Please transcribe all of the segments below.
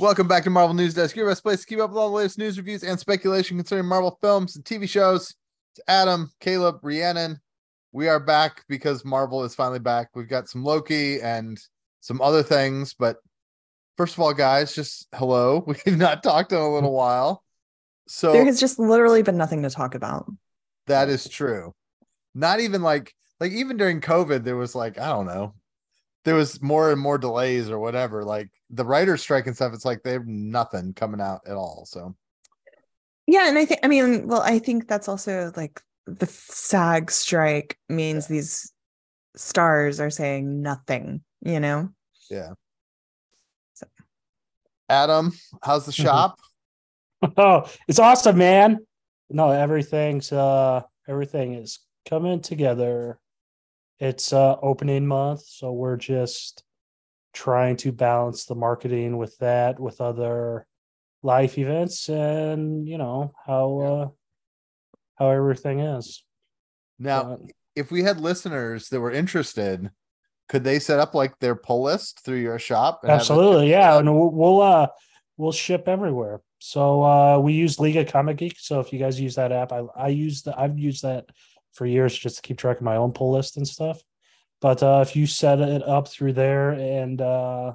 Welcome back to Marvel News Desk, your best place to keep up with all the latest news, reviews, and speculation concerning Marvel films and TV shows. It's Adam, Caleb, Rhiannon. We are back because Marvel is finally back. We've got some Loki and some other things, but first of all, guys, just hello. We've not talked in a little while. So There has just literally been nothing to talk about. that is true. Not even like like even during COVID, there was like, I don't know, there was more and more delays or whatever. Like the writer's strike and stuff, it's like they have nothing coming out at all. So Yeah, and I think I mean, well, I think that's also like the SAG strike means these stars are saying nothing, you know? yeah. So- Adam, how's the Mhm. shop? Oh, it's awesome, man. No, everything's uh everything is coming together. It's uh opening month, so we're just trying to balance the marketing with that with other life events and you know how uh how everything is. Now, Uh, if we had listeners that were interested, could they set up like their pull list through your shop? and have it- Absolutely, yeah, and we'll, we'll uh we'll ship everywhere. So uh we use League of Comic Geek. So if you guys use that app, I I use the I've used that for years just to keep track of my own pull list and stuff. But uh if you set it up through there and uh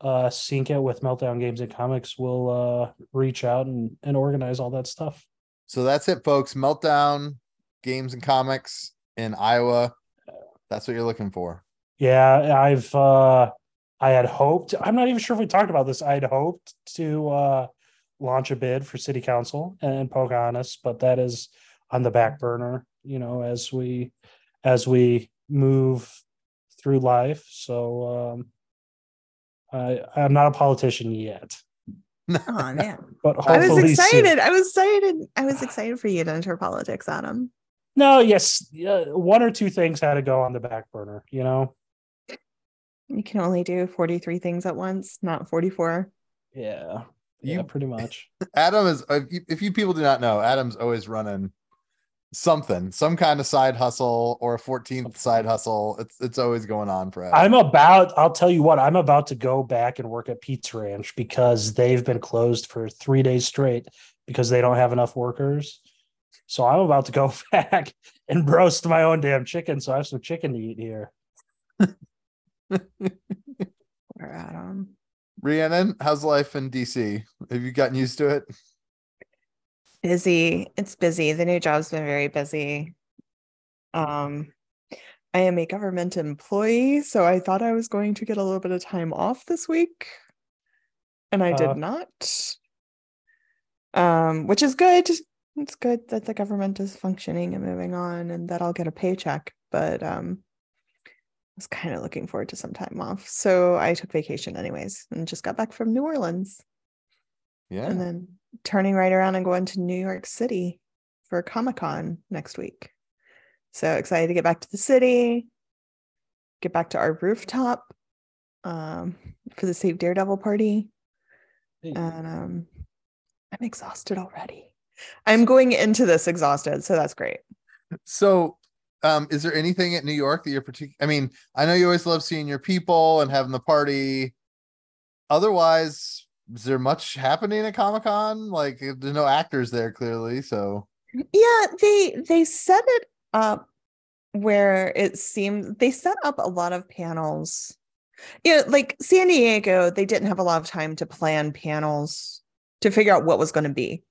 uh sync it with Meltdown Games and Comics, we'll uh reach out and and organize all that stuff. So that's it, folks. Meltdown games and comics in Iowa. That's what you're looking for. Yeah, I've uh I had hoped I'm not even sure if we talked about this. I had hoped to uh launch a bid for city council and Pocahontas, but that is on the back burner, you know, as we as we move through life. So um I I'm not a politician yet. Oh man. But I was hopefully soon. excited. I was excited. I was excited for you to enter politics, Adam. No, yes, uh, one or two things had to go on the back burner, you know. You can only do 43 things at once, not 44. Yeah. Yeah, You- pretty much. Adam is if you, if you people do not know, Adam's always running something, some kind of side hustle or a 14th side hustle. It's it's always going on for I'm about, I'll tell you what, I'm about to go back and work at Pizza Ranch because they've been closed for three days straight because they don't have enough workers. So I'm about to go back and roast my own damn chicken. So I have some chicken to eat here. Poor Adam. Rhiannon, how's life in DC? Have you gotten used to it? Busy. It's busy. The new job's been very busy. Um, I am a government employee, so I thought I was going to get a little bit of time off this week, and I Uh. did not. Um, which is good. It's good that the government is functioning and moving on, and that I'll get a paycheck. But um, I was kind of looking forward to some time off, so I took vacation anyways, and just got back from New Orleans Yeah. and then turning right around and going to New York City for Comic Con next week. So excited to get back to the city, get back to our rooftop um, for the Save Daredevil party. And um, I'm exhausted already. I'm going into this exhausted, so that's great. So, um, is there anything at New York that you're particular? I mean, I know you always love seeing your people and having the party. Otherwise, is there much happening at Comic Con? Like, there's no actors there clearly. So, Yeah, they they set it up where it seemed they set up a lot of panels. Yeah, like San Diego, they didn't have a lot of time to plan panels to figure out what was going to be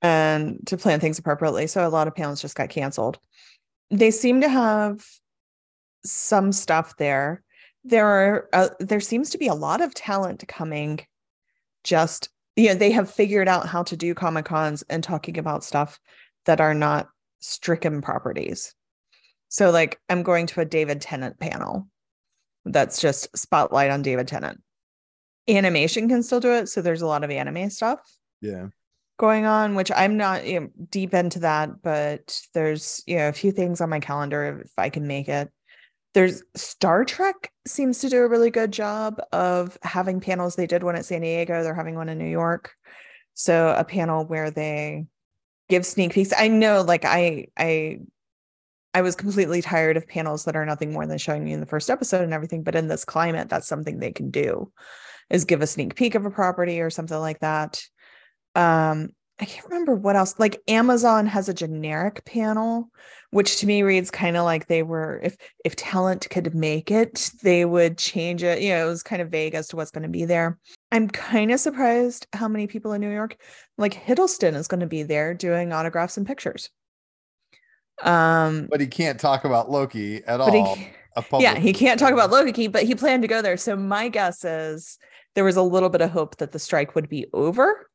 and to plan things appropriately. So a lot of panels just got canceled. They seem to have some stuff there. There are uh, there seems to be a lot of talent coming just you know they have figured out how to do comic cons and talking about stuff that are not stricken properties. So like i'm going to a david tennant panel that's just spotlight on david tennant. Animation can still do it so there's a lot of anime stuff yeah. going on which i'm not you know, deep into that but there's you know a few things on my calendar if i can make it there's Star Trek seems to do a really good job of having panels. They did one at San Diego, they're having one in New York. So a panel where they give sneak peeks. I know like I I I was completely tired of panels that are nothing more than showing you in the first episode and everything, but in this climate, that's something they can do. is give a sneak peek of a property or something like that. Um, I can't remember what else. Like Amazon has a generic panel, which to me reads kind of like they were if if talent could make it, they would change it. You know, it was kind of vague as to what's going to be there. I'm kind of surprised how many people in New York, like Hiddleston, is going to be there doing autographs and pictures. Um, but he can't talk about Loki at all. he, yeah, he can't talk about Loki, but he planned to go there. So my guess is there was a little bit of hope that the strike would be over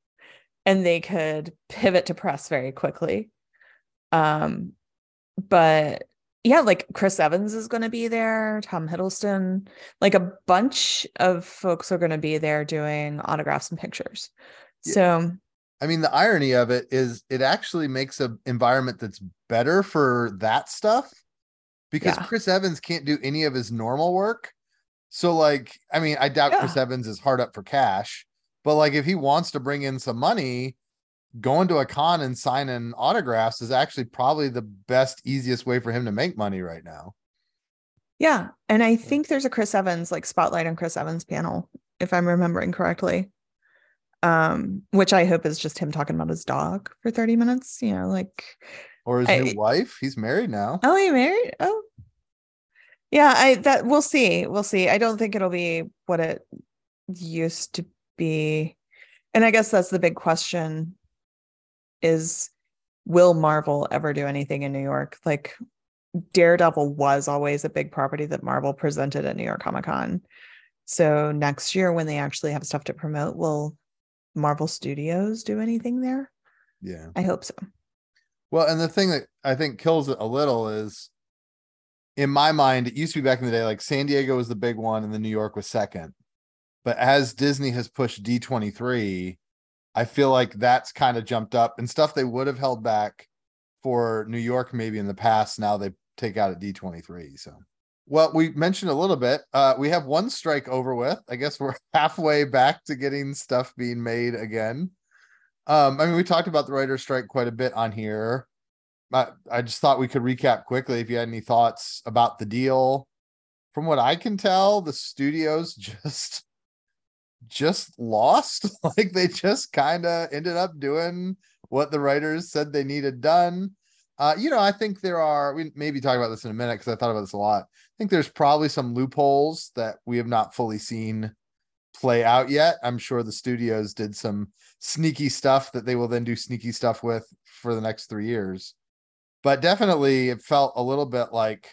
and they could pivot to press very quickly. Um, but yeah, like Chris Evans is going to be there, Tom Hiddleston, like a bunch of folks are going to be there doing autographs and pictures. Yeah. So I mean, the irony of it is it actually makes an environment that's better for that stuff because Yeah. Chris Evans can't do any of his normal work. So, like, I mean, I doubt Chris Evans is hard up for cash, but like, if he wants to bring in some money, going to a con and signing autographs is actually probably the best, easiest way for him to make money right now. yeah, and I think there's a Chris Evans like spotlight on Chris Evans panel, if I'm remembering correctly. Um, which I hope is just him talking about his dog for 30 minutes, you know, like Or his I- new wife. He's married now. Oh, he married? Oh. Yeah, I that we'll see. We'll see. I don't think it'll be what it used to be. And I guess that's the big question is will Marvel ever do anything in New York? Like Daredevil was always a big property that Marvel presented at New York Comic Con. So next year when they actually have stuff to promote, will Marvel Studios do anything there? Yeah. I hope so. Well, and the thing that I think kills it a little is in my mind, it used to be back in the day, like San Diego was the big one and then New York was second. But as Disney has pushed D23, I feel like that's kind of jumped up and stuff they would have held back for New York maybe in the past. Now they take out at D23. So, well, we mentioned a little bit. Uh, we have one strike over with. I guess we're halfway back to getting stuff being made again. Um, I mean, we talked about the writer's strike quite a bit on here. I, I just thought we could recap quickly if you had any thoughts about the deal. From what I can tell, the studios just just lost. like they just kind of ended up doing what the writers said they needed done. Uh, you know, I think there are we maybe talk about this in a minute because I thought about this a lot. I think there's probably some loopholes that we have not fully seen play out yet. I'm sure the studios did some sneaky stuff that they will then do sneaky stuff with for the next three years. But definitely, it felt a little bit like,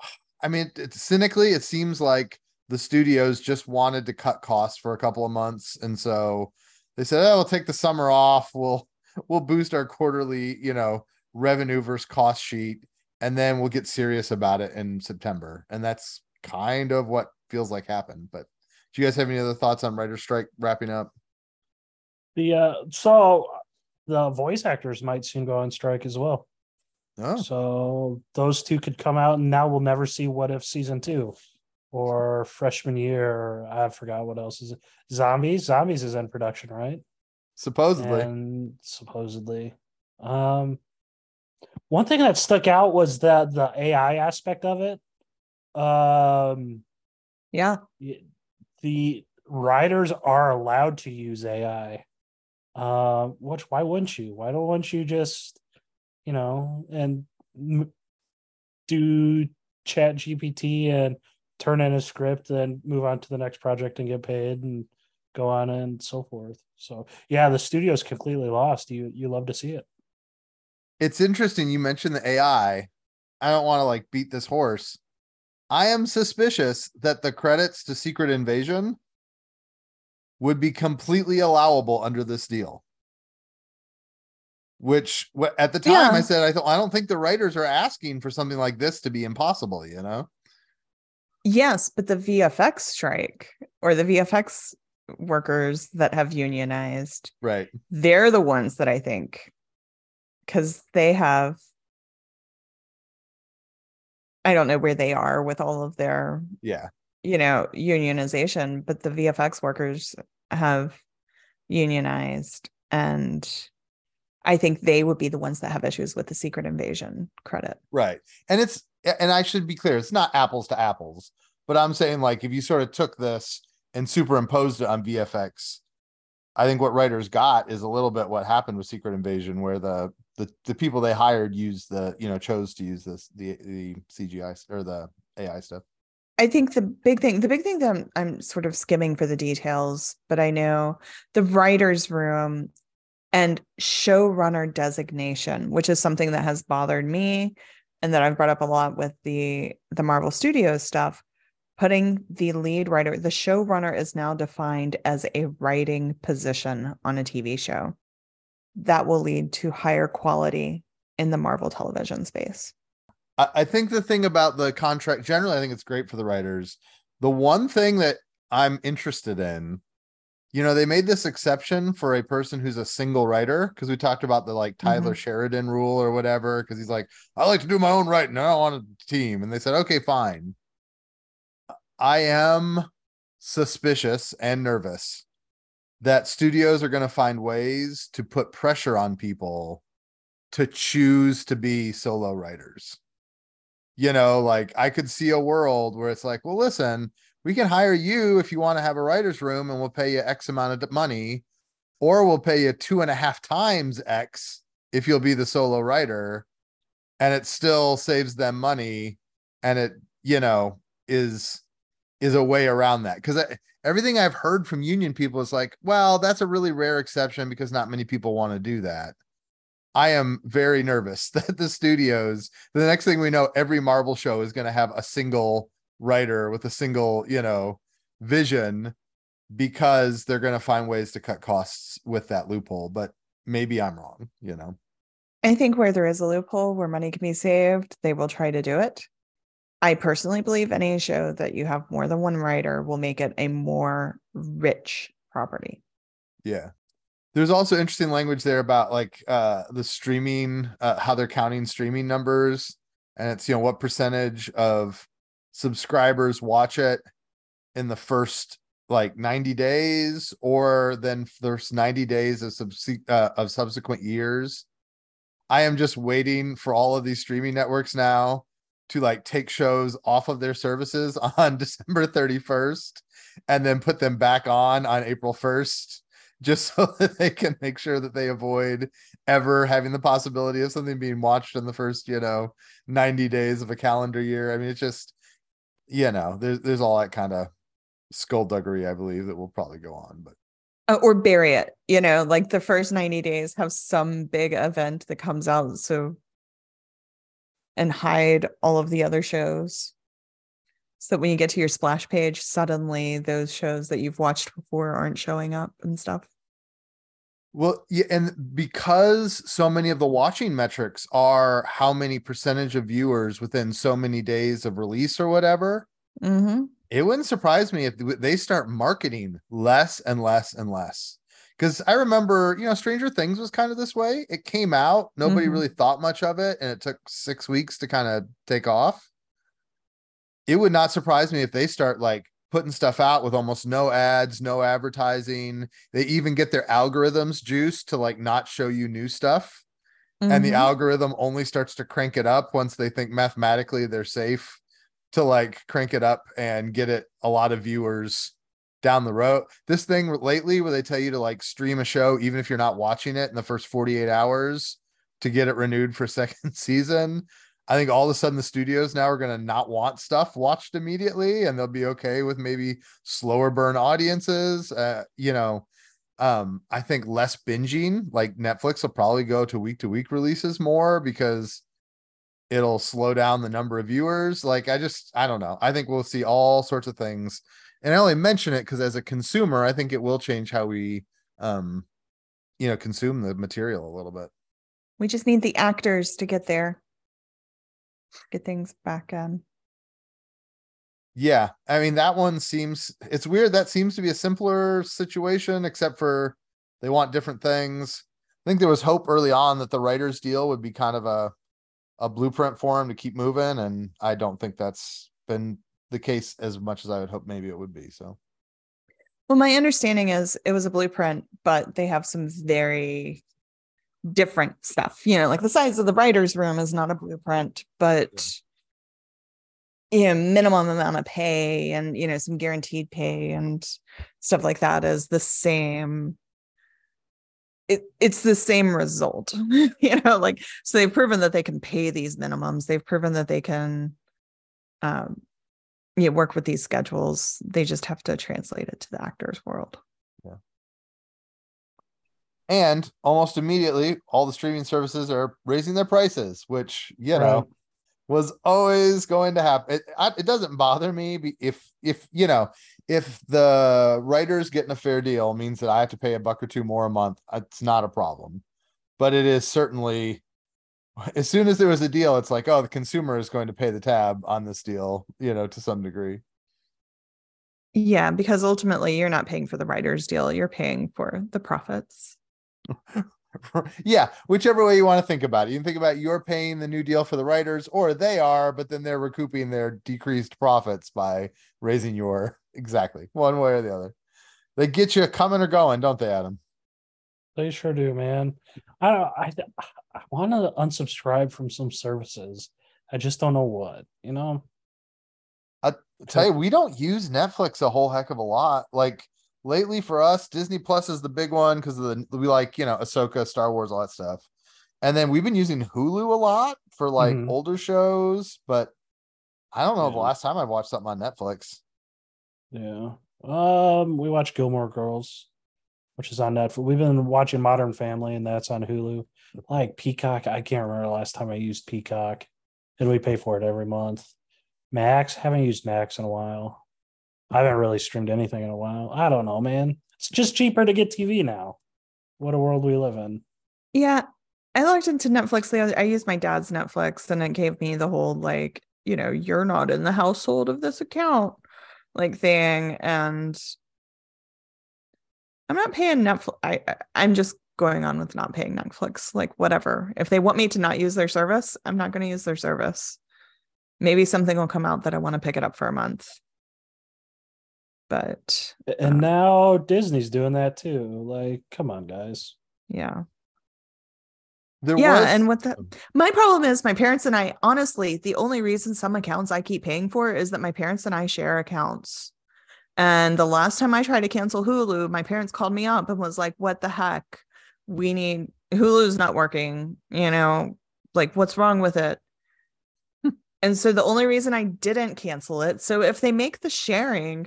I mean, it, cynically, it seems like the studios just wanted to cut costs for a couple of months, and so they said, "Oh, we'll take the summer off. We'll we'll boost our quarterly, you know, revenue versus cost sheet, and then we'll get serious about it in September." And that's kind of what feels like happened. But do you guys have any other thoughts on writer strike wrapping up? The uh, so the voice actors might soon go on strike as well. Oh, So those two could come out, and now we'll never see what if season two or freshman year. Or I forgot what else is it. Zombies. Zombies is in production, right? supposedly. And supposedly, um, one thing that stuck out was the the AI aspect of it. Um, Yeah. the writers are allowed to use AI. Uh, which why wouldn't you? Why don't wouldn't you just, you know, and m- do Chat GPT and turn in a script then move on to the next project and get paid and go on and so forth. So yeah, the studio's completely lost. You you love to see it. it's interesting you mentioned the AI. I don't want to like beat this horse. I am suspicious that the credits to Secret Invasion would be completely allowable under this deal. Which at the time I said I thought I don't think the writers are asking for something like this to be impossible, you know? Yes, but the VFX strike or the VFX workers that have unionized, Right. they're the ones that I think because they have I don't know where they are with all of their, Yeah. you know, unionization, but the VFX workers have unionized and I think they would be the ones that have issues with the secret invasion credit. Right. And it's and I should be clear, it's not apples to apples, but I'm saying like if you sort of took this and superimposed it on VFX. I think what writers got is a little bit what happened with Secret Invasion, where the the, the people they hired used the you know chose to use this the the CGI or the AI stuff. I think the big thing, the big thing that I'm, I'm sort of skimming for the details, but I know the writer's room and showrunner designation, which is something that has bothered me and that I've brought up a lot with the the Marvel Studios stuff. Putting the lead writer, the showrunner is now defined as a writing position on a TV show. That will lead to higher quality in the Marvel television space. I, I think the thing about the contract generally, I think it's great for the writers. The one thing that I'm interested in, you know, they made this exception for a person who's a single writer because we talked about the like Taylor Mhm. Sheridan rule or whatever. Because he's like, I like to do my own writing. I don't want a team. And they said, okay, fine. I am suspicious and nervous that studios are going to find ways to put pressure on people to choose to be solo writers. You know, like I could see a world where it's like, well, listen, we can hire you if you want to have a writer's room and we'll pay you X amount of money, or we'll pay you two and a half times X if you'll be the solo writer. And it still saves them money. And it, you know, is is a way around that because everything I've heard from union people is like, well, that's a really rare exception because not many people want to do that. I am very nervous that the studios, the next thing we know, every Marvel show is going to have a single writer with a single, you know, vision because they're going to find ways to cut costs with that loophole. But maybe I'm wrong, you know. I think where there is a loophole where money can be saved, they will try to do it. I personally believe any show that you have more than one writer will make it a more rich property. Yeah. There's also interesting language there about like uh the streaming, uh, how they're counting streaming numbers. And it's, you know, what percentage of subscribers watch it in the first like 90 days or then there's 90 days of subse- uh, of subsequent years. I am just waiting for all of these streaming networks now to like take shows off of their services on December 31st and then put them back on on April 1st just so that they can make sure that they avoid ever having the possibility of something being watched in the first, you know, 90 days of a calendar year. I mean, it's just, you know, there's there's all that kind of skullduggery, I believe, that will probably go on. But Uh, or bury it, you know, like the first 90 days have some big event that comes out. So, and hide all of the other shows. So that when you get to your splash page, suddenly those shows that you've watched before aren't showing up and stuff. Well, yeah, and because so many of the watching metrics are how many percentage of viewers within so many days of release or whatever, Mm-hmm. it wouldn't surprise me if they start marketing less and less and less. Because I remember, you know, Stranger Things was kind of this way. It came out, nobody Mhm. really thought much of it, and it took six weeks to kind of take off. It would not surprise me if they start like putting stuff out with almost no ads, no advertising. They even get their algorithms juiced to like not show you new stuff. And the Mhm. algorithm only starts to crank it up once they think mathematically they're safe to like crank it up and get it a lot of viewers down the road. This thing lately where they tell you to like stream a show even if you're not watching it in the first 48 hours to get it renewed for second season. I think all of a sudden the studios now are going to not want stuff watched immediately and they'll be okay with maybe slower burn audiences. Uh, you know, um, I think less binging, like Netflix will probably go to week to week releases more because it'll slow down the number of viewers. Like, I just, I don't know. I think we'll see all sorts of things. And I only mention it because as a consumer, I think it will change how we, um, you know, consume the material a little bit. We just need the actors to get there, get things back on. Yeah, I mean that one seems it's weird. That seems to be a simpler situation, except for they want different things. I think there was hope early on that the writers' deal would be kind of a a blueprint for them to keep moving, and I don't think that's been the case as much as I would hope maybe it would be. So Well, my understanding is it was a blueprint, but they have some very different stuff. You know, like the size of the writer's room is not a blueprint, but you know, minimum amount of pay and you know some guaranteed pay and stuff like that is the same. It, it's the same result you know like so they've proven that they can pay these minimums. They've proven that they can um you know, work with these schedules. They just have to translate it to the actors world And almost immediately, all the streaming services are raising their prices, which you know Right. was always going to happen. It, I, it doesn't bother me if if you know if the writers getting a fair deal means that I have to pay a buck or two more a month. It's not a problem, but it is certainly. As soon as there was a deal, it's like, oh, the consumer is going to pay the tab on this deal, you know, to some degree. yeah because ultimately you're not paying for the writer's deal you're paying for the profits yeah, whichever way you want to think about it. You can think about you're paying the new deal for the writers, or they are, but then they're recouping their decreased profits by raising your exactly one way or the other. They get you coming or going, don't they, Adam? They sure do, man. I don't. I I want to unsubscribe from some services. I just don't know what. You know. I tell you, we don't use Netflix a whole heck of a lot. Like lately for us, Disney Plus is the big one because of the we like, you know, Ahsoka, Star Wars, all that stuff. And then we've been using Hulu a lot for like Mhm. older shows, but I don't know the last time I watched something on Netflix. Yeah. Um. We watch Gilmore Girls, which is on Netflix. We've been watching Modern Family, and that's on Hulu. Like Peacock, I can't remember the last time I used Peacock, and we pay for it every month. Max, haven't used Max in a while. I haven't really streamed anything in a while. I don't know, man. It's just cheaper to get TV now. What a world we live in. Yeah. I logged into Netflix the other I used my dad's Netflix and it gave me the whole like, you know, you're not in the household of this account like thing. And I'm not paying Netflix. I I- I'm just going on with not paying Netflix. Like whatever. If they want me to not use their service, I'm not going to use their service. Maybe something will come out that I want to pick it up for a month. But And um, now Disney's doing that too. Like, come on, guys. yeah. There yeah was and what the oh. my problem is my parents and i honestly the only reason some accounts i keep paying for is that my parents and i share accounts and the last time i tried to cancel hulu my parents called me up and was like what the heck we need hulu's not working you know like what's wrong with it and so the only reason i didn't cancel it so if they make the sharing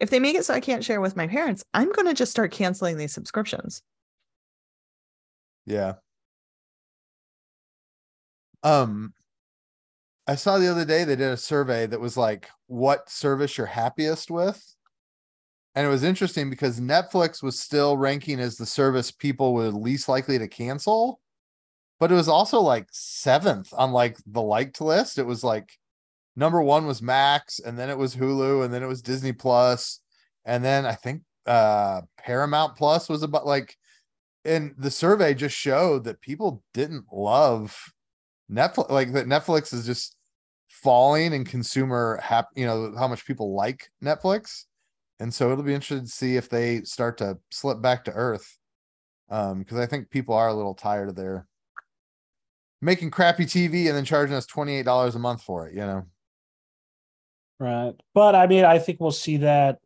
if they make it so i can't share with my parents i'm going to just start canceling these subscriptions Yeah. Um I saw the other day they did a survey that was like what service you're happiest with. And it was interesting because Netflix was still ranking as the service people were least likely to cancel. But it was also like seventh on like the liked list. It was like number one was Max, and then it was Hulu, and then it was Disney Plus, and then I think uh Paramount Plus was about like and the survey just showed that people didn't love Netflix, like that Netflix is just falling in consumer hap, you know, how much people like Netflix. And so it'll be interesting to see if they start to slip back to earth. Um, because I think people are a little tired of their making crappy TV and then charging us $28 a month for it, you know. Right. But I mean, I think we'll see that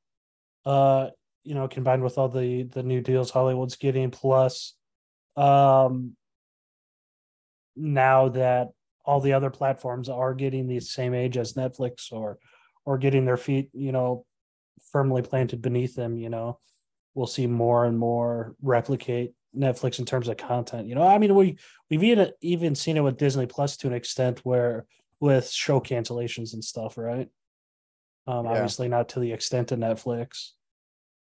uh, you know, combined with all the the new deals Hollywood's getting plus um now that all the other platforms are getting the same age as Netflix or or getting their feet, you know, firmly planted beneath them, you know, we'll see more and more replicate Netflix in terms of content. You know, I mean, we we've even even seen it with Disney Plus to an extent where with show cancellations and stuff, right? Um, Yeah. obviously not to the extent of Netflix,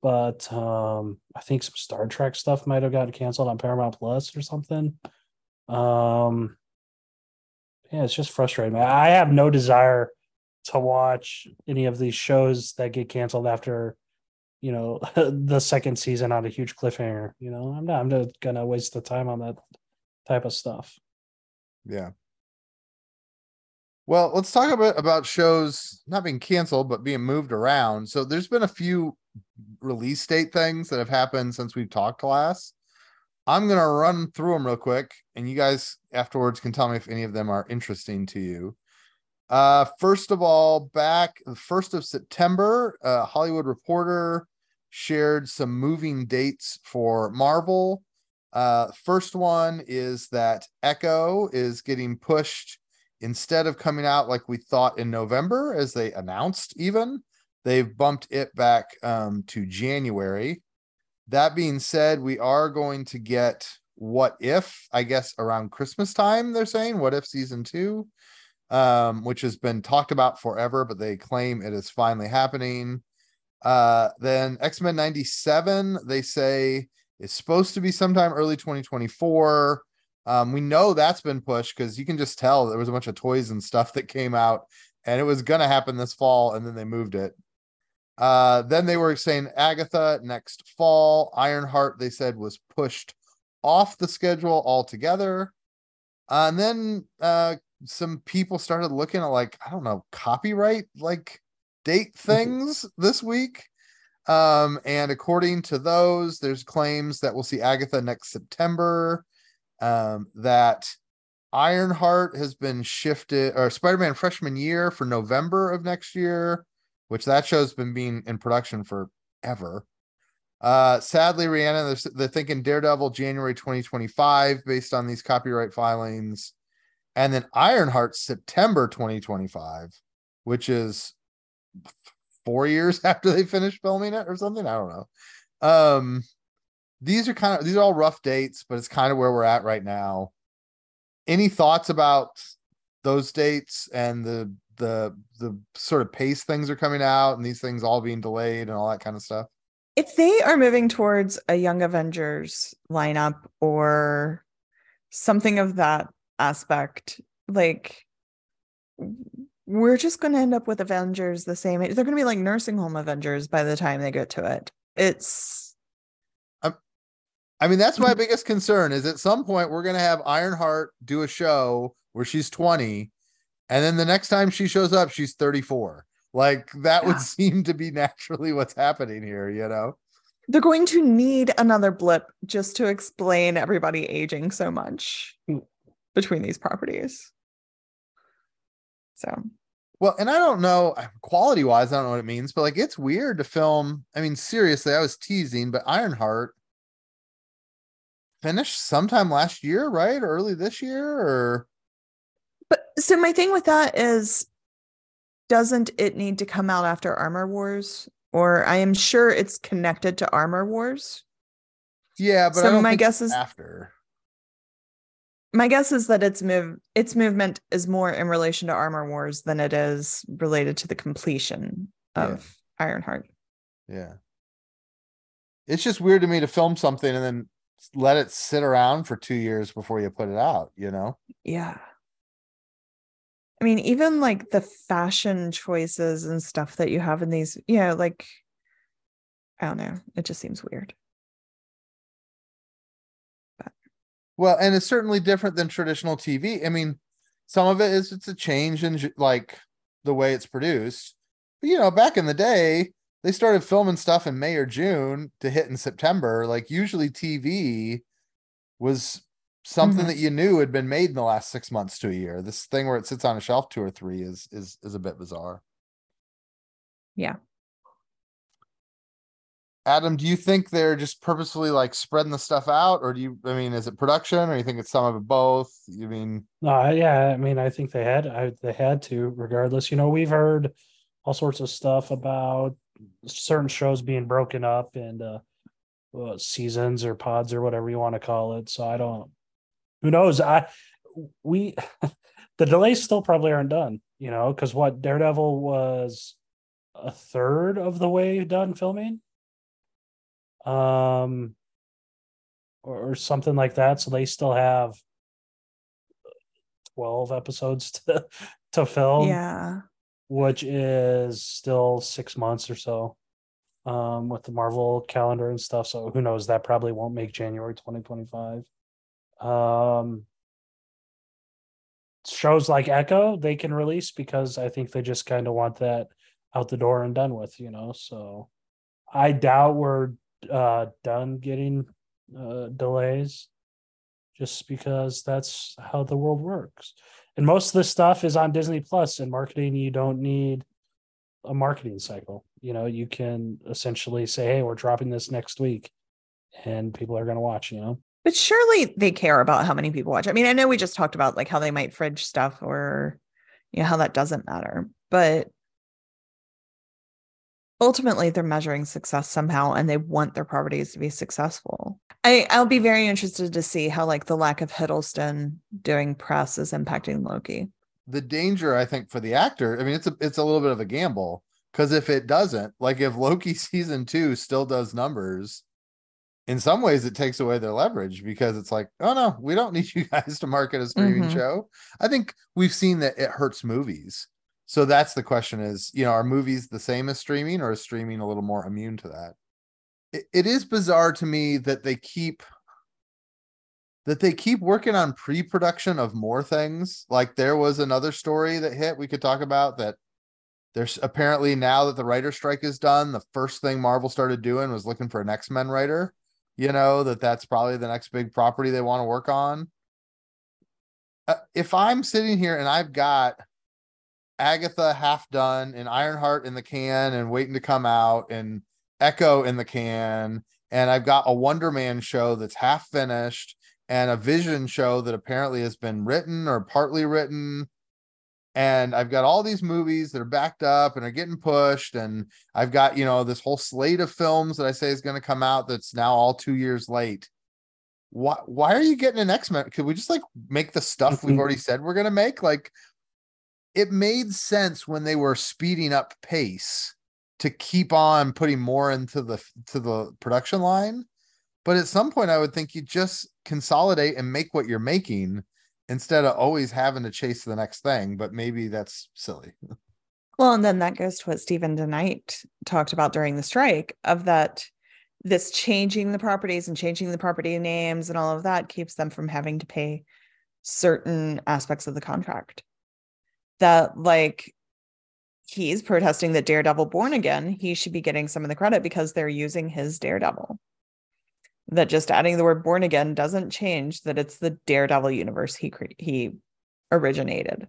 but um, I think some Star Trek stuff might have gotten canceled on Paramount Plus or something. Um, yeah, it's just frustrating. man. I have no desire to watch any of these shows that get canceled after, you know, the second season on a huge cliffhanger. You know, I'm not. I'm not gonna waste the time on that type of stuff. Yeah. Well, let's talk about about shows not being canceled but being moved around. So there's been a few release date things that have happened since we've talked last. I'm gonna run through them real quick, and you guys afterwards can tell me if any of them are interesting to you. Uh, first of all, back the first of September, uh, Hollywood Reporter shared some moving dates for Marvel. Uh, first one is that Echo is getting pushed instead of coming out like we thought in November, as they announced, even they've bumped it back um, to January. That being said, we are going to get What If, I guess, around Christmas time. They're saying What If season two, um, which has been talked about forever, but they claim it is finally happening. Uh, then X Men 97, they say is supposed to be sometime early 2024. Um, we know that's been pushed because you can just tell there was a bunch of toys and stuff that came out and it was going to happen this fall and then they moved it. Uh, then they were saying Agatha next fall. Ironheart, they said, was pushed off the schedule altogether. Uh, and then uh, some people started looking at like, I don't know, copyright like date things this week. Um, and according to those, there's claims that we'll see Agatha next September. Um, that Ironheart has been shifted, or Spider-Man freshman year for November of next year, which that show's been being in production forever. Uh, sadly, Rhiannon, they're, they're thinking Daredevil January 2025 based on these copyright filings, and then Ironheart September 2025, which is four years after they finished filming it or something. I don't know. Um, these are kind of these are all rough dates, but it's kind of where we're at right now. Any thoughts about those dates and the the the sort of pace things are coming out and these things all being delayed and all that kind of stuff? If they are moving towards a Young Avengers lineup or something of that aspect, like we're just going to end up with Avengers the same. Age. They're going to be like nursing home Avengers by the time they get to it. It's. I mean, that's my biggest concern. Is at some point we're going to have Ironheart do a show where she's twenty, and then the next time she shows up, she's thirty-four. Like that yeah. would seem to be naturally what's happening here. You know. They're going to need another blip just to explain everybody aging so much hmm. between these properties. So well, and I don't know quality wise, I don't know what it means, but like it's weird to film. I mean, seriously, I was teasing, but Ironheart finished sometime last year, right? Or early this year, or but so my thing with that is doesn't it need to come out after Armor Wars? Or I am sure it's connected to Armor Wars. Yeah, but so my guess is after my guess is that its move its movement is more in relation to armor wars than it is related to the completion of yeah. ironheart yeah it's just weird to me to film something and then let it sit around for two years before you put it out you know yeah i mean even like the fashion choices and stuff that you have in these yeah you know, like i don't know it just seems weird Well, and it's certainly different than traditional TV. I mean, some of it is it's a change in like the way it's produced. But you know, back in the day, they started filming stuff in May or June to hit in September. Like usually TV was something mm-hmm. that you knew had been made in the last six months to a year. This thing where it sits on a shelf two or three is is is a bit bizarre. Yeah. Adam, do you think they're just purposefully like spreading the stuff out, or do you? I mean, is it production, or you think it's some of it both? You mean? No, yeah. I mean, I think they had, I, they had to, regardless. You know, we've heard all sorts of stuff about certain shows being broken up and uh, seasons or pods or whatever you want to call it. So I don't. Who knows? I we the delays still probably aren't done. You know, because what Daredevil was a third of the way done filming um, or, or something like that. So they still have twelve episodes to to film. Yeah, which is still six months or so um, with the Marvel calendar and stuff. So who knows? That probably won't make January 2025. Um, shows like Echo they can release because I think they just kind of want that out the door and done with, you know. So I doubt we're uh, done getting uh, delays just because that's how the world works. And most of this stuff is on Disney Plus and marketing. You don't need a marketing cycle. You know, you can essentially say, hey, we're dropping this next week and people are going to watch, you know? But surely they care about how many people watch. I mean, I know we just talked about like how they might fridge stuff or, you know, how that doesn't matter. But ultimately they're measuring success somehow and they want their properties to be successful. I, I'll be very interested to see how like the lack of Hiddleston doing press is impacting Loki. The danger, I think, for the actor, I mean, it's a it's a little bit of a gamble because if it doesn't, like if Loki season two still does numbers, in some ways it takes away their leverage because it's like, oh no, we don't need you guys to market a streaming Mhm. show. I think we've seen that it hurts movies. So that's the question is, you know, are movies the same as streaming or is streaming a little more immune to that? It, it is bizarre to me that they keep that they keep working on pre-production of more things. Like there was another story that hit we could talk about that there's apparently now that the writer strike is done, the first thing Marvel started doing was looking for an X-Men writer. You know, that that's probably the next big property they want to work on. Uh, if I'm sitting here and I've got Agatha half done and Ironheart in the can and waiting to come out and Echo in the can and I've got a Wonder Man show that's half finished and a Vision show that apparently has been written or partly written and I've got all these movies that are backed up and are getting pushed, and I've got you know this whole slate of films that I say is going to come out that's now all two years late. Why why are you getting an X Men? Could we just like make the stuff we've mm-hmm. already said we're going to make? Like, it made sense when they were speeding up pace to keep on putting more into the to the production line, but at some point I would think you just consolidate and make what you're making instead of always having to chase the next thing. But maybe that's silly. Well, and then that goes to what Steven DeKnight talked about during the strike of that this changing the properties and changing the property names and all of that keeps them from having to pay certain aspects of the contract. That like he's protesting that Daredevil Born Again, he should be getting some of the credit because they're using his Daredevil. That just adding the word born again doesn't change that it's the Daredevil universe he cre- he originated.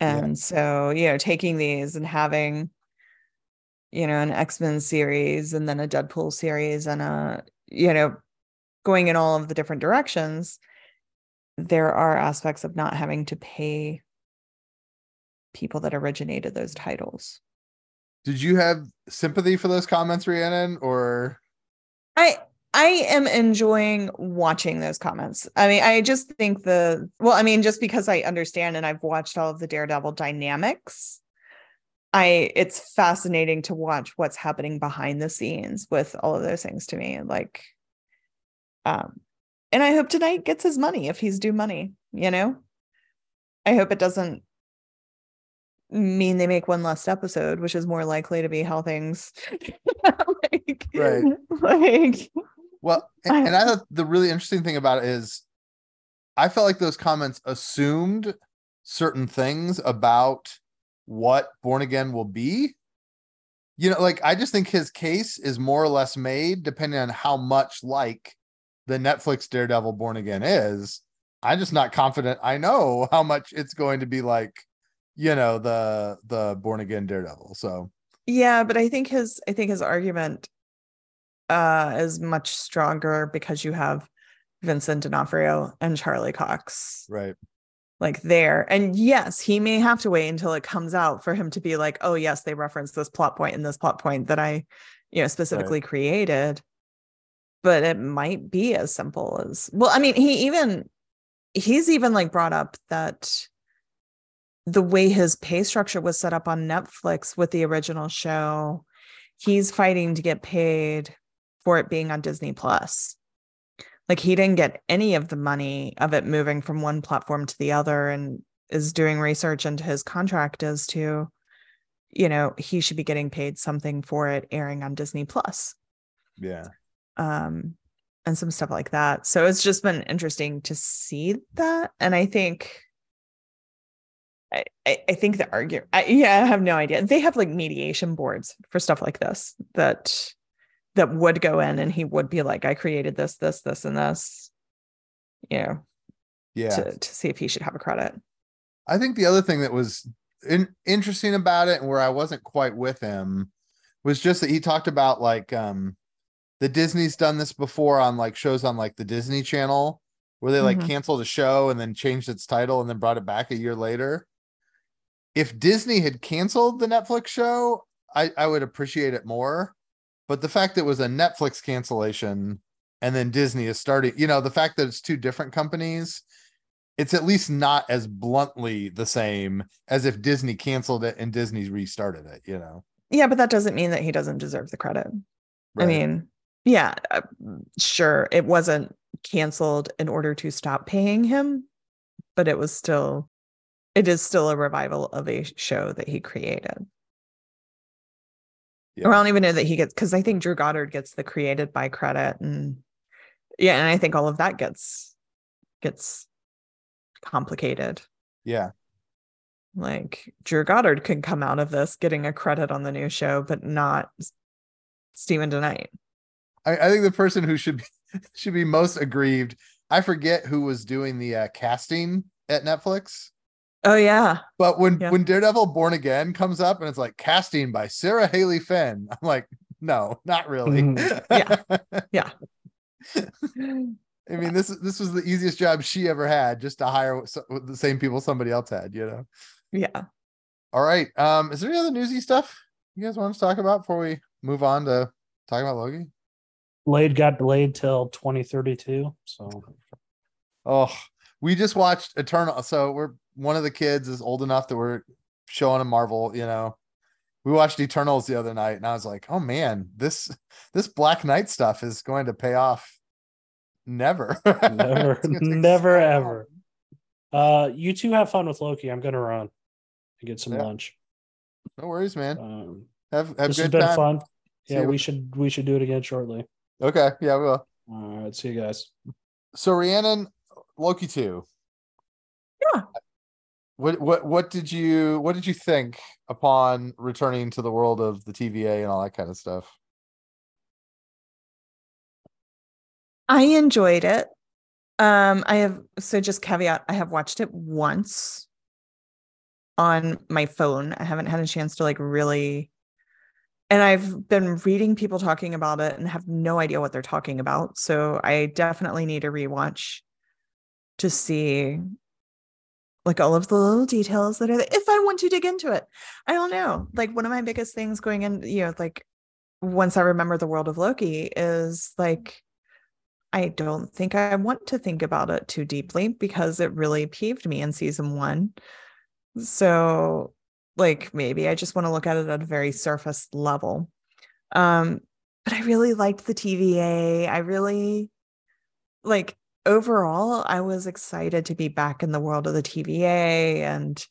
Yeah. And so, you know, taking these and having, you know, an X-Men series and then a Deadpool series and a, you know, going in all of the different directions, there are aspects of not having to pay people that originated those titles. Did you have sympathy for those comments, Rhiannon, or I I am enjoying watching those comments. I mean, I just think the well, I mean, just because I understand and I've watched all of the Daredevil dynamics, I it's fascinating to watch what's happening behind the scenes with all of those things to me. Like, um, and I hope DeKnight gets his money if he's due money, you know. I hope it doesn't mean they make one last episode, which is more likely to be how things like, Right. like well? And, and I I- thought the really interesting thing about it is, I felt like those comments assumed certain things about what Born Again will be. You know, like I just think his case is more or less made depending on how much like the Netflix Daredevil Born Again is. I'm just not confident. I know how much it's going to be like, you know, the the Born Again Daredevil. So Yeah, but I think his I think his argument uh is much stronger because you have Vincent D'Onofrio and Charlie Cox right, like there. And yes, he may have to wait until it comes out for him to be like, oh yes, they referenced this plot point and this plot point that I, you know, specifically created. But it might be as simple as well, I mean, he even he's even like brought up that the way his pay structure was set up on Netflix with the original show, he's fighting to get paid for it being on Disney Plus. Like he didn't get any of the money of it moving from one platform to the other and is doing research into his contract as to, you know, he should be getting paid something for it airing on Disney Plus yeah. Um and some stuff like that so it's just been interesting to see that and i think i i, think the argument I, yeah i have no idea they have like mediation boards for stuff like this that that would go in and he would be like, I created this, this, this, and this, you know, Yeah. to, to see if he should have a credit. I think the other thing that was in, interesting about it and where I wasn't quite with him was just that he talked about like um the Disney's done this before on like shows on like the Disney Channel where they like Mhm. canceled a show and then changed its title and then brought it back a year later. If Disney had canceled the Netflix show, I, I would appreciate it more. But the fact that it was a Netflix cancellation and then Disney is starting, you know, the fact that it's two different companies, it's at least not as bluntly the same as if Disney canceled it and Disney restarted it, you know. Yeah, but that doesn't mean that he doesn't deserve the credit. I mean, yeah, uh, sure, it wasn't canceled in order to stop paying him, but it was still, it is still a revival of a show that he created. Yeah. Or I don't even know that he gets because I think Drew Goddard gets the created by credit, and yeah, and I think all of that gets gets complicated. yeah. Like Drew Goddard could come out of this getting a credit on the new show, but not Steven DeKnight. I, I think the person who should be should be most aggrieved. I forget who was doing the uh, casting at Netflix, Oh yeah, but when Yeah. when Daredevil Born Again comes up and it's like casting by Sarah Haley Finn, I'm like, no, not really. Mhm. Yeah. yeah. I mean, this is this was the easiest job she ever had, just to hire the same people somebody else had. You know. yeah. All right. Um, is there any other newsy stuff you guys want to talk about before we move on to talking about Loki? Blade got delayed till 2032. So Oh, we just watched Eternal. So we're one of the kids is old enough that we're showing a Marvel, you know. We watched Eternals the other night, and I was like, oh man, this this Black Knight stuff is going to pay off. Never. never, It's gonna take never, so ever. Uh, you two have fun with Loki. I'm gonna run and get some Yeah. lunch. No worries, man. Um, Have have this has been time. fun. Yeah, we should we should do it again shortly. Okay, yeah, we will. All right, see you guys. So Rhiannon, Loki two. Yeah. What what what did you what did you think upon returning to the world of the TVA and all that kind of stuff? I enjoyed it. Um, I have so just caveat, I have watched it once on my phone. I haven't had a chance to like really and I've been reading people talking about it and have no idea what they're talking about. So I definitely need a rewatch to see like all of the little details that are there if I want to dig into it. I don't know. Like one of my biggest things going in, you know, like once I remember the world of Loki is like I don't think I want to think about it too deeply because it really peeved me in season one. So, like, maybe I just want to look at it at a very surface level. Um, but I really liked the TVA. I really like overall, I was excited to be back in the world of the TVA and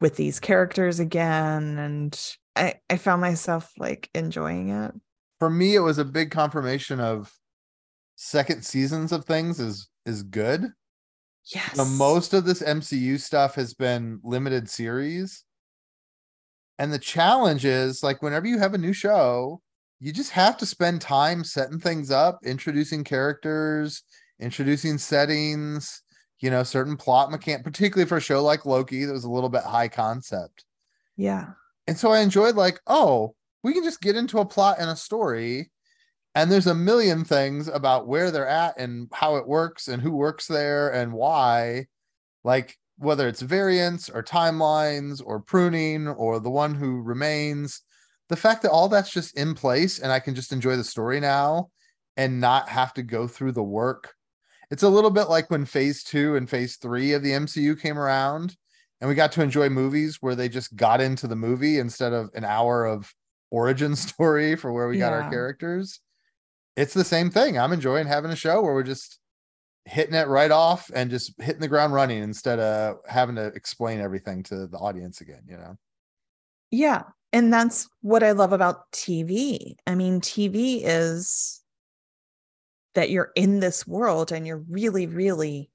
with these characters again. And I, I found myself like enjoying it. For me, it was a big confirmation of second seasons of things is is good. Yes. The most of this MCU stuff has been limited series. And the challenge is like whenever you have a new show, you just have to spend time setting things up, introducing characters, introducing settings, you know, certain plot mechanic, particularly for a show like Loki that was a little bit high concept. Yeah. And so I enjoyed like, oh, we can just get into a plot and a story. And there's a million things about where they're at and how it works and who works there and why. Like whether it's variants or timelines or pruning or the one who remains, the fact that all that's just in place and I can just enjoy the story now and not have to go through the work. It's a little bit like when phase two and phase three of the MCU came around and we got to enjoy movies where they just got into the movie instead of an hour of origin story for where we got our characters. It's the same thing. I'm enjoying having a show where we're just hitting it right off and just hitting the ground running instead of having to explain everything to the audience again, you know. Yeah. And that's what I love about TV. I mean, TV is that you're in this world and you're really, really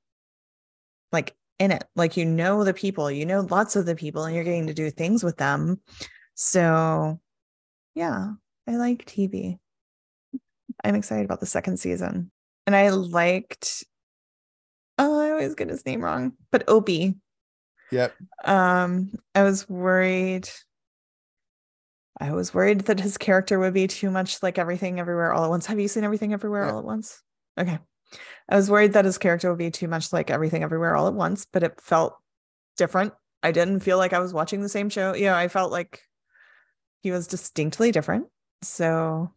like in it. Like, you know, the people, you know, lots of the people, and you're getting to do things with them. So, yeah, I like TV. I'm excited about the second season. And I liked oh, I always get his name wrong, but Opie. Yep. Um, I was worried. I was worried that his character would be too much like everything everywhere all at once. Have you seen everything everywhere Yeah. all at once? Okay. I was worried that his character would be too much like everything everywhere all at once, but it felt different. I didn't feel like I was watching the same show. Yeah, I felt like he was distinctly different. So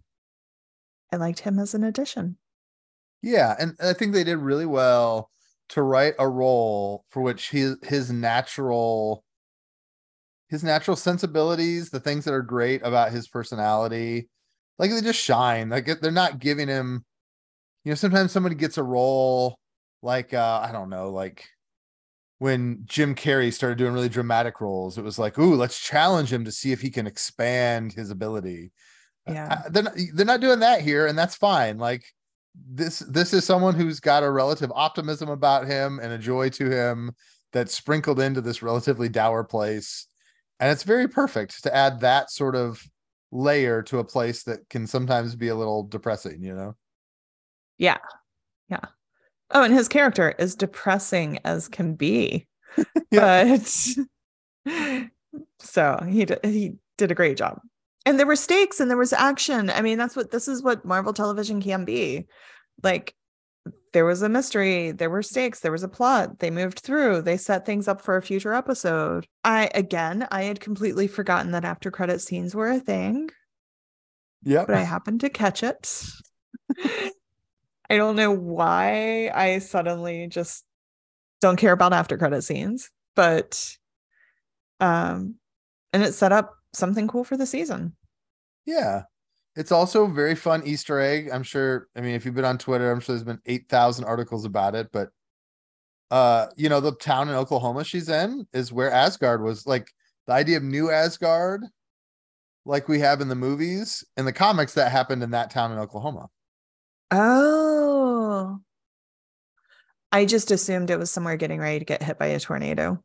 I liked him as an addition. Yeah, and I think they did really well to write a role for which his his natural his natural sensibilities, the things that are great about his personality, like they just shine. Like they're not giving him, you know, sometimes somebody gets a role like uh I don't know, like when Jim Carrey started doing really dramatic roles, it was like, ooh, let's challenge him to see if he can expand his ability. Yeah. Uh, they're not, they're not doing that here, and that's fine. Like this, this is someone who's got a relative optimism about him and a joy to him that's sprinkled into this relatively dour place, and it's very perfect to add that sort of layer to a place that can sometimes be a little depressing. You know? Yeah. Yeah. Oh, and his character is depressing as can be. But so he he did a great job. And there were stakes and there was action. I mean, that's what this is what Marvel television can be. Like there was a mystery, there were stakes, there was a plot. They moved through, they set things up for a future episode. I again, I had completely forgotten that after credit scenes were a thing Yeah. but I happened to catch it. I don't know why I suddenly just don't care about after credit scenes, but um and it set up something cool for the season. Yeah. It's also a very fun Easter egg. I'm sure. I mean, if you've been on Twitter, I'm sure there's been 8,000 articles about it. But, uh, you know, the town in Oklahoma she's in is where Asgard was. Like the idea of new Asgard, like we have in the movies, in the comics, that happened in that town in Oklahoma. Oh. I just assumed it was somewhere getting ready to get hit by a tornado.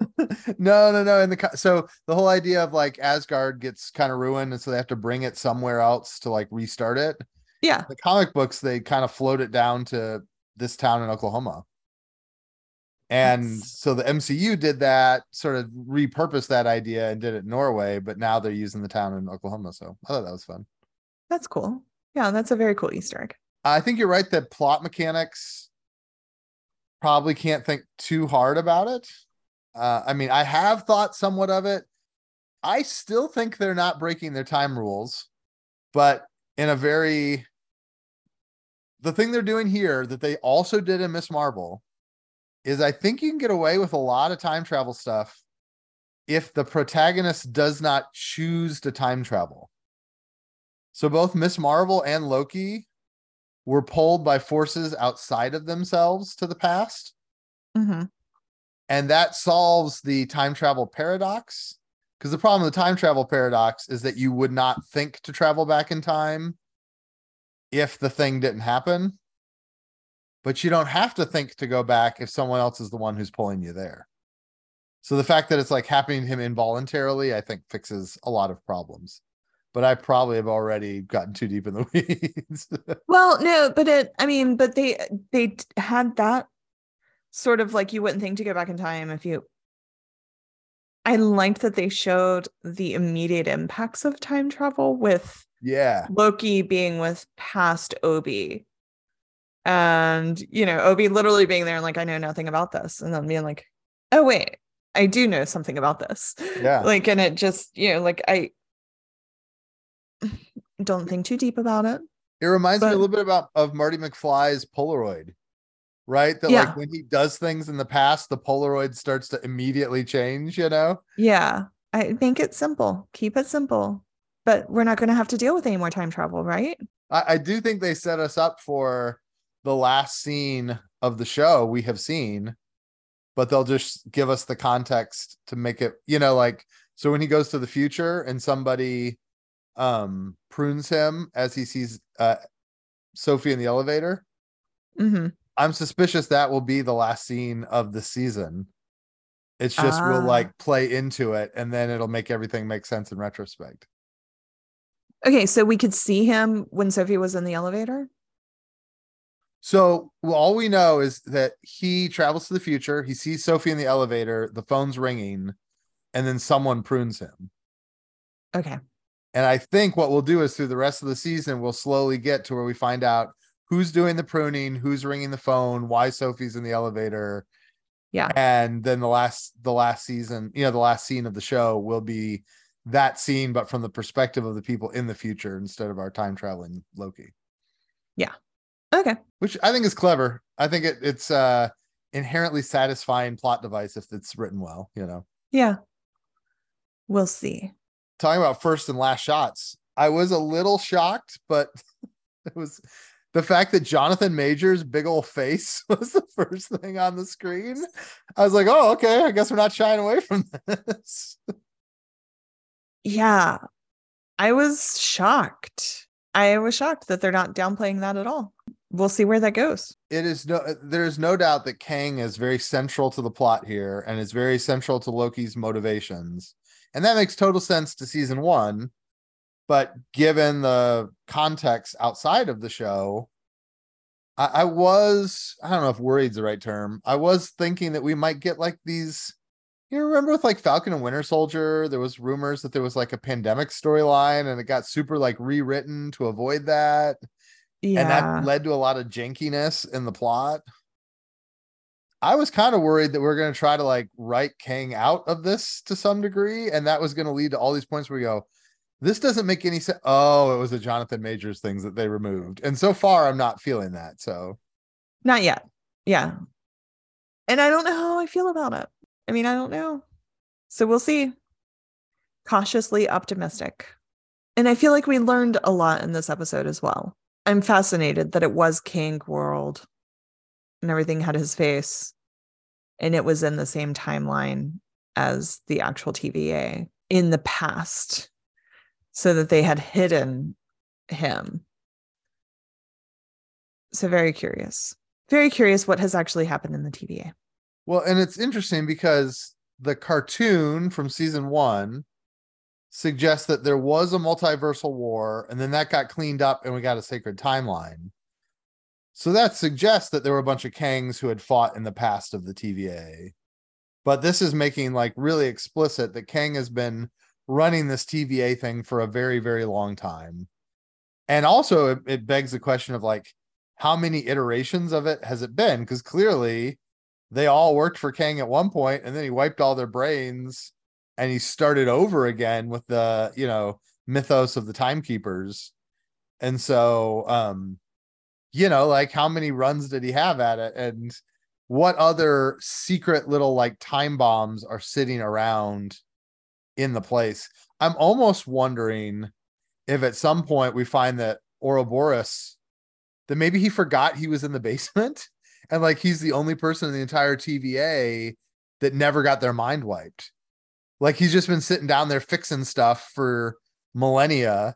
no, no, no. In the so the whole idea of like Asgard gets kind of ruined, and so they have to bring it somewhere else to like restart it. Yeah. the comic books they kind of float it down to this town in Oklahoma. And That's- so the MCU did that, sort of repurposed that idea and did it in Norway, but now they're using the town in Oklahoma. So I thought that was fun. That's cool. Yeah, that's a very cool Easter egg. I think you're right that plot mechanics probably can't think too hard about it. Uh, I mean, I have thought somewhat of it. I still think they're not breaking their time rules, but in a very the thing they're doing here that they also did in Ms. Marvel is I think you can get away with a lot of time travel stuff if the protagonist does not choose to time travel. So both Ms. Marvel and Loki were pulled by forces outside of themselves to the past. hmm And that solves the time travel paradox. Because the problem with the time travel paradox is that you would not think to travel back in time if the thing didn't happen. But you don't have to think to go back if someone else is the one who's pulling you there. So the fact that it's like happening to him involuntarily, I think fixes a lot of problems. But I probably have already gotten too deep in the weeds. Well, no, but it I mean, but they they had that sort of like you wouldn't think to go back in time if you I liked that they showed the immediate impacts of time travel with yeah. Loki being with past Obi. And, you know, Obi literally being there and like, I know nothing about this. And then being like, oh, wait, I do know something about this. Yeah. Like, and it just, you know, like I don't think too deep about it. It reminds me a little bit about of Marty McFly's Polaroid, right? That Yeah. like when he does things in the past, the Polaroid starts to immediately change, you know? Yeah. I think it's simple. Keep it simple. But we're not going to have to deal with any more time travel, right? I, I do think they set us up for the last scene of the show we have seen, but they'll just give us the context to make it, you know, like so when he goes to the future and somebody um prunes him as he sees uh Sophie in the elevator. hmm I'm suspicious that will be the last scene of the season. It's just we'll Ah. like play into it and then it'll make everything make sense in retrospect. Okay, so we could see him when Sophie was in the elevator. So well, all we know is that he travels to the future. He sees Sophie in the elevator. The phone's ringing, and then someone prunes him. Okay. And I think what we'll do is through the rest of the season, we'll slowly get to where we find out who's doing the pruning, who's ringing the phone, why Sophie's in the elevator. Yeah. And then the last the last season, you know, the last scene of the show will be that scene, but from the perspective of the people in the future instead of our time traveling Loki. Yeah. Okay. Which I think is clever. I think it, it's uh inherently satisfying plot device if it's written well, you know. Yeah. We'll see. talking about first and last shots, I was a little shocked, but it was the fact that Jonathan Majors' big old face was the first thing on the screen. I was like, oh, okay, I guess we're not shying away from this. Yeah. I was shocked. I was shocked that they're not downplaying that at all. We'll see where that goes. It is no uh, there's no doubt that Kang is very central to the plot here and is very central to Loki's motivations. And that makes total sense to season one. But given the context outside of the show, I, I was, I don't know if worried's the right term. I was thinking that we might get like these. You remember with like Falcon and Winter Soldier, there was rumors that there was like a pandemic storyline and it got super like rewritten to avoid that. Yeah. And that led to a lot of jankiness in the plot. I was kind of worried that we are going to try to like write Kang out of this to some degree, and that was going to lead to all these points where we go, this doesn't make any sense. Oh, it was the Jonathan Majors things that they removed. And so far, I'm not feeling that. So, not yet. Yeah. And I don't know how I feel about it. I mean, I don't know. So we'll see. Cautiously optimistic. And I feel like we learned a lot in this episode as well. I'm fascinated that it was Kang World and everything had his face and it was in the same timeline as the actual TVA in the past so that they had hidden him. So, very curious. Very curious what has actually happened in the TVA. Well, and it's interesting because the cartoon from season one suggests that there was a multiversal war and then that got cleaned up and we got a sacred timeline. So that suggests that there were a bunch of Kangs who had fought in the past of the TVA. But this is making like really explicit that Kang has been running this TVA thing for a very, very long time. And also, it, it begs the question of like, how many iterations of it has it been? Because clearly, they all worked for Kang at one point, and then he wiped all their brains and he started over again with the you know mythos of the timekeepers and so um you know like how many runs did he have at it and what other secret little like time bombs are sitting around in the place i'm almost wondering if at some point we find that Ouroboros that maybe he forgot he was in the basement and like he's the only person in the entire TVA that never got their mind wiped like he's just been sitting down there fixing stuff for millennia.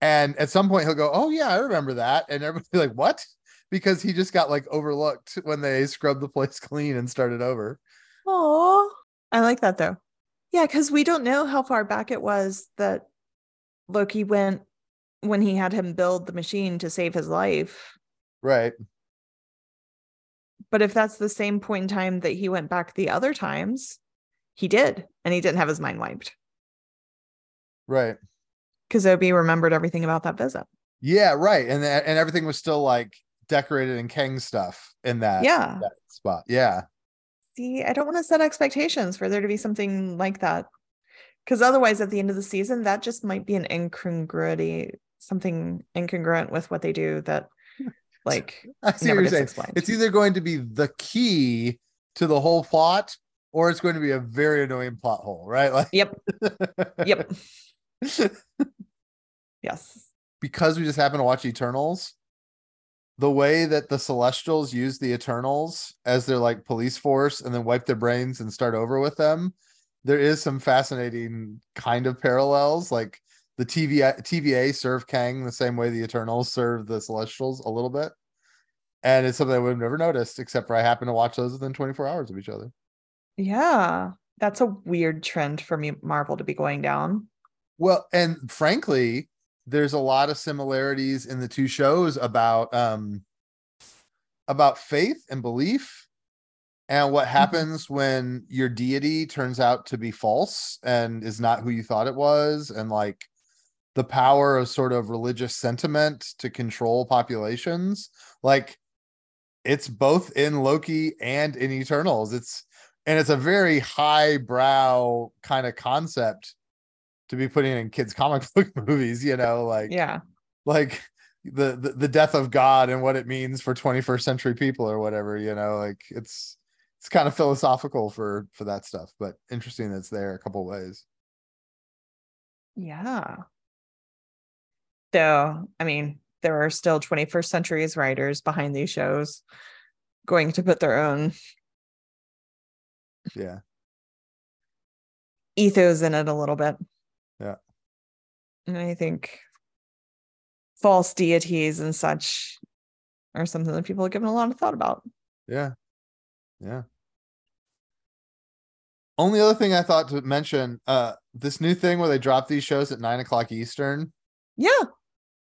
And at some point he'll go, Oh yeah, I remember that. And everybody like, What? Because he just got like overlooked when they scrubbed the place clean and started over. Oh, I like that though. Yeah, because we don't know how far back it was that Loki went when he had him build the machine to save his life. Right. But if that's the same point in time that he went back the other times, he did, and he didn't have his mind wiped. Right. Because Obi remembered everything about that visit. Yeah, right. And and everything was still like decorated in Kang stuff in that, yeah. that spot. Yeah. See, I don't want to set expectations for there to be something like that. Because otherwise, at the end of the season, that just might be an incongruity, something incongruent with what they do that, like, I see never what you're gets saying. explained. It's either going to be the key to the whole plot or it's going to be a very annoying plot hole, right? Like Yep. Yep. yes. because we just happen to watch Eternals, the way that the Celestials use the Eternals as their like police force and then wipe their brains and start over with them, there is some fascinating kind of parallels. Like the TVA, TVA serve Kang the same way the Eternals serve the Celestials a little bit. And it's something I would have never noticed, except for I happen to watch those within 24 hours of each other. Yeah. That's a weird trend for me, Marvel to be going down. Well, and frankly, there's a lot of similarities in the two shows about um about faith and belief and what happens when your deity turns out to be false and is not who you thought it was and like the power of sort of religious sentiment to control populations. Like it's both in loki and in eternals. It's and it's a very high brow kind of concept to be putting in kids comic book movies you know like Yeah. like the, the the death of god and what it means for 21st century people or whatever you know like it's it's kind of philosophical for for that stuff but interesting that's there a couple ways Yeah. Though, I mean, there are still 21st centuries writers behind these shows going to put their own yeah ethos in it a little bit. And I think false deities and such are something that people have given a lot of thought about. yeah yeah only other thing i thought to mention uh this new thing where they drop these shows at nine o'clock eastern Yeah.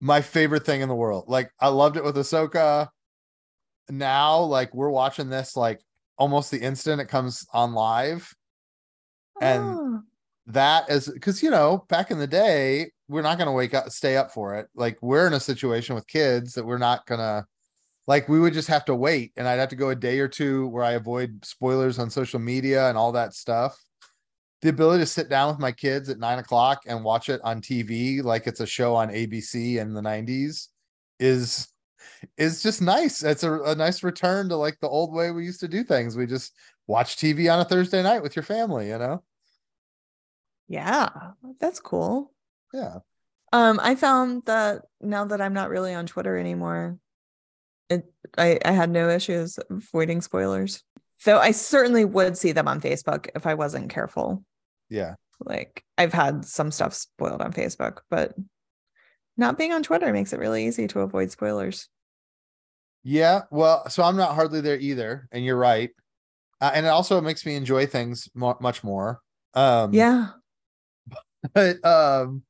my favorite thing in the world. Like I loved it with Ahsoka. Now, like we're watching this like almost the instant it comes on live. And Ah, That is because you know, back in the day, we're not gonna wake up, stay up for it. Like we're in a situation with kids that we're not gonna like we would just have to wait and I'd have to go a day or two where I avoid spoilers on social media and all that stuff. The ability to sit down with my kids at nine o'clock and watch it on TV like it's a show on ABC in the 90s is is just nice. It's a, a nice return to like the old way we used to do things. We just watch TV on a Thursday night with your family, you know? yeah, that's cool. Yeah. Um, I found that now that I'm not really on Twitter anymore, it I, I had no issues avoiding spoilers. Though I certainly would see them on Facebook if I wasn't careful. Yeah. Like I've had some stuff spoiled on Facebook, but not being on Twitter makes it really easy to avoid spoilers. Yeah, well, so I'm not hardly there either, and you're right. Uh, and it also makes me enjoy things mo- much more. Um, Yeah. but um,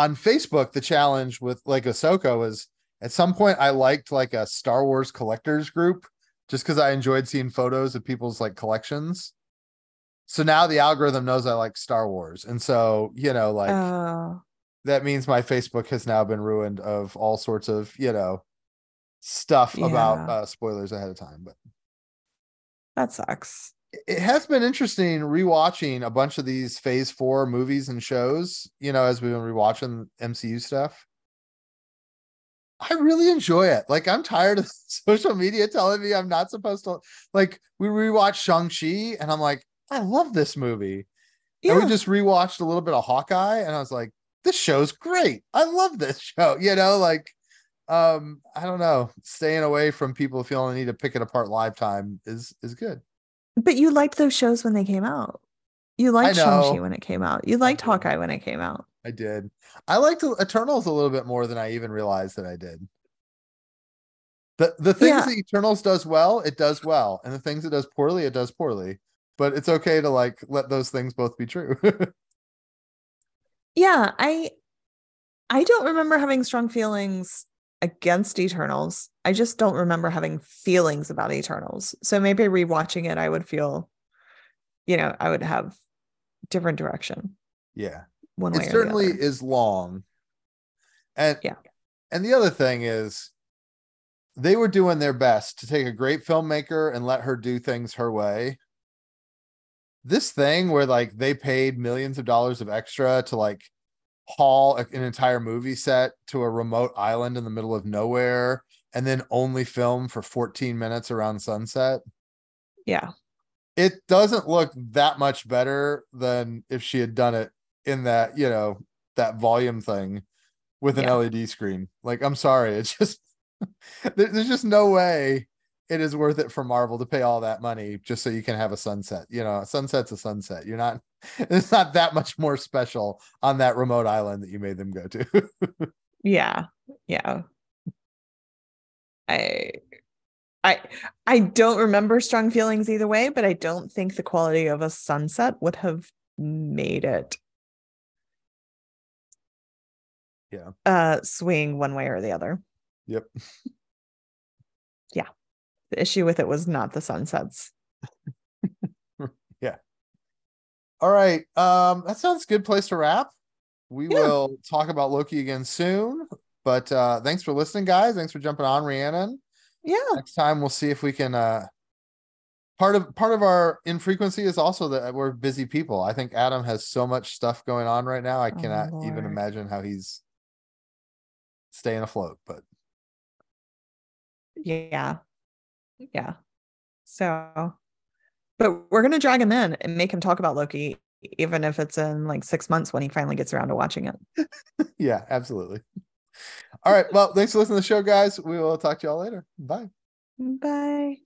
on Facebook, the challenge with like Ahsoka was at some point I liked like a Star Wars collectors group just because I enjoyed seeing photos of people's like collections. So now the algorithm knows I like Star Wars, and so you know, like Oh, that means my Facebook has now been ruined of all sorts of you know stuff about uh, spoilers ahead of time. But that sucks. It has been interesting rewatching a bunch of these Phase Four movies and shows. You know, as we've been rewatching MCU stuff. I really enjoy it. Like I'm tired of social media telling me I'm not supposed to. Like we rewatched Shang Chi, and I'm like, I love this movie. Yeah. And we just rewatched a little bit of Hawkeye, and I was like, this show's great. I love this show. You know, like um, I don't know, staying away from people feeling the need to pick it apart live time is is good. But you liked those shows when they came out. You liked Shang-Chi when it came out. You liked. Hawkeye when it came out. I did. I liked Eternals a little bit more than I even realized that I did. The the things Yeah. that Eternals does well, it does well. And the things it does poorly, it does poorly. But it's okay to like let those things both be true. Yeah, I I don't remember having strong feelings against Eternals. I just don't remember having feelings about Eternals. So maybe rewatching it, I would feel, you know, I would have different direction yeah. one way it certainly is long. And Yeah. and the other thing is they were doing their best to take a great filmmaker and let her do things her way. This thing where like they paid millions of dollars of extra to like haul an entire movie set to a remote island in the middle of nowhere and then only film for 14 minutes around sunset. Yeah. It doesn't look that much better than if she had done it in that, you know, that volume thing with an Yeah. LED screen. Like, I'm sorry, it's just there- there's just no way it is worth it for Marvel to pay all that money just so you can have a sunset. You know, a sunset's a sunset. You're not it's not that much more special on that remote island that you made them go to. Yeah. Yeah. I I I don't remember strong feelings either way, but I don't think the quality of a sunset would have made it Yeah. uh swing one way or the other. Yep. Yeah. The issue with it was not the sunsets. All right. Um, that sounds good place to wrap. We Yeah. will talk about Loki again soon. But uh thanks for listening, guys. Thanks for jumping on, Rhiannon. Yeah. Next time we'll see if we can uh part of part of our infrequency is also that we're busy people. I think Adam has so much stuff going on right now. I Oh, cannot even imagine how he's staying afloat, but Yeah. Yeah. So, but we're going to drag him in and make him talk about Loki, even if it's in like six months when he finally gets around to watching it. yeah, absolutely. All right. Well, thanks for listening to the show, guys. We will talk to y'all later. Bye. Bye.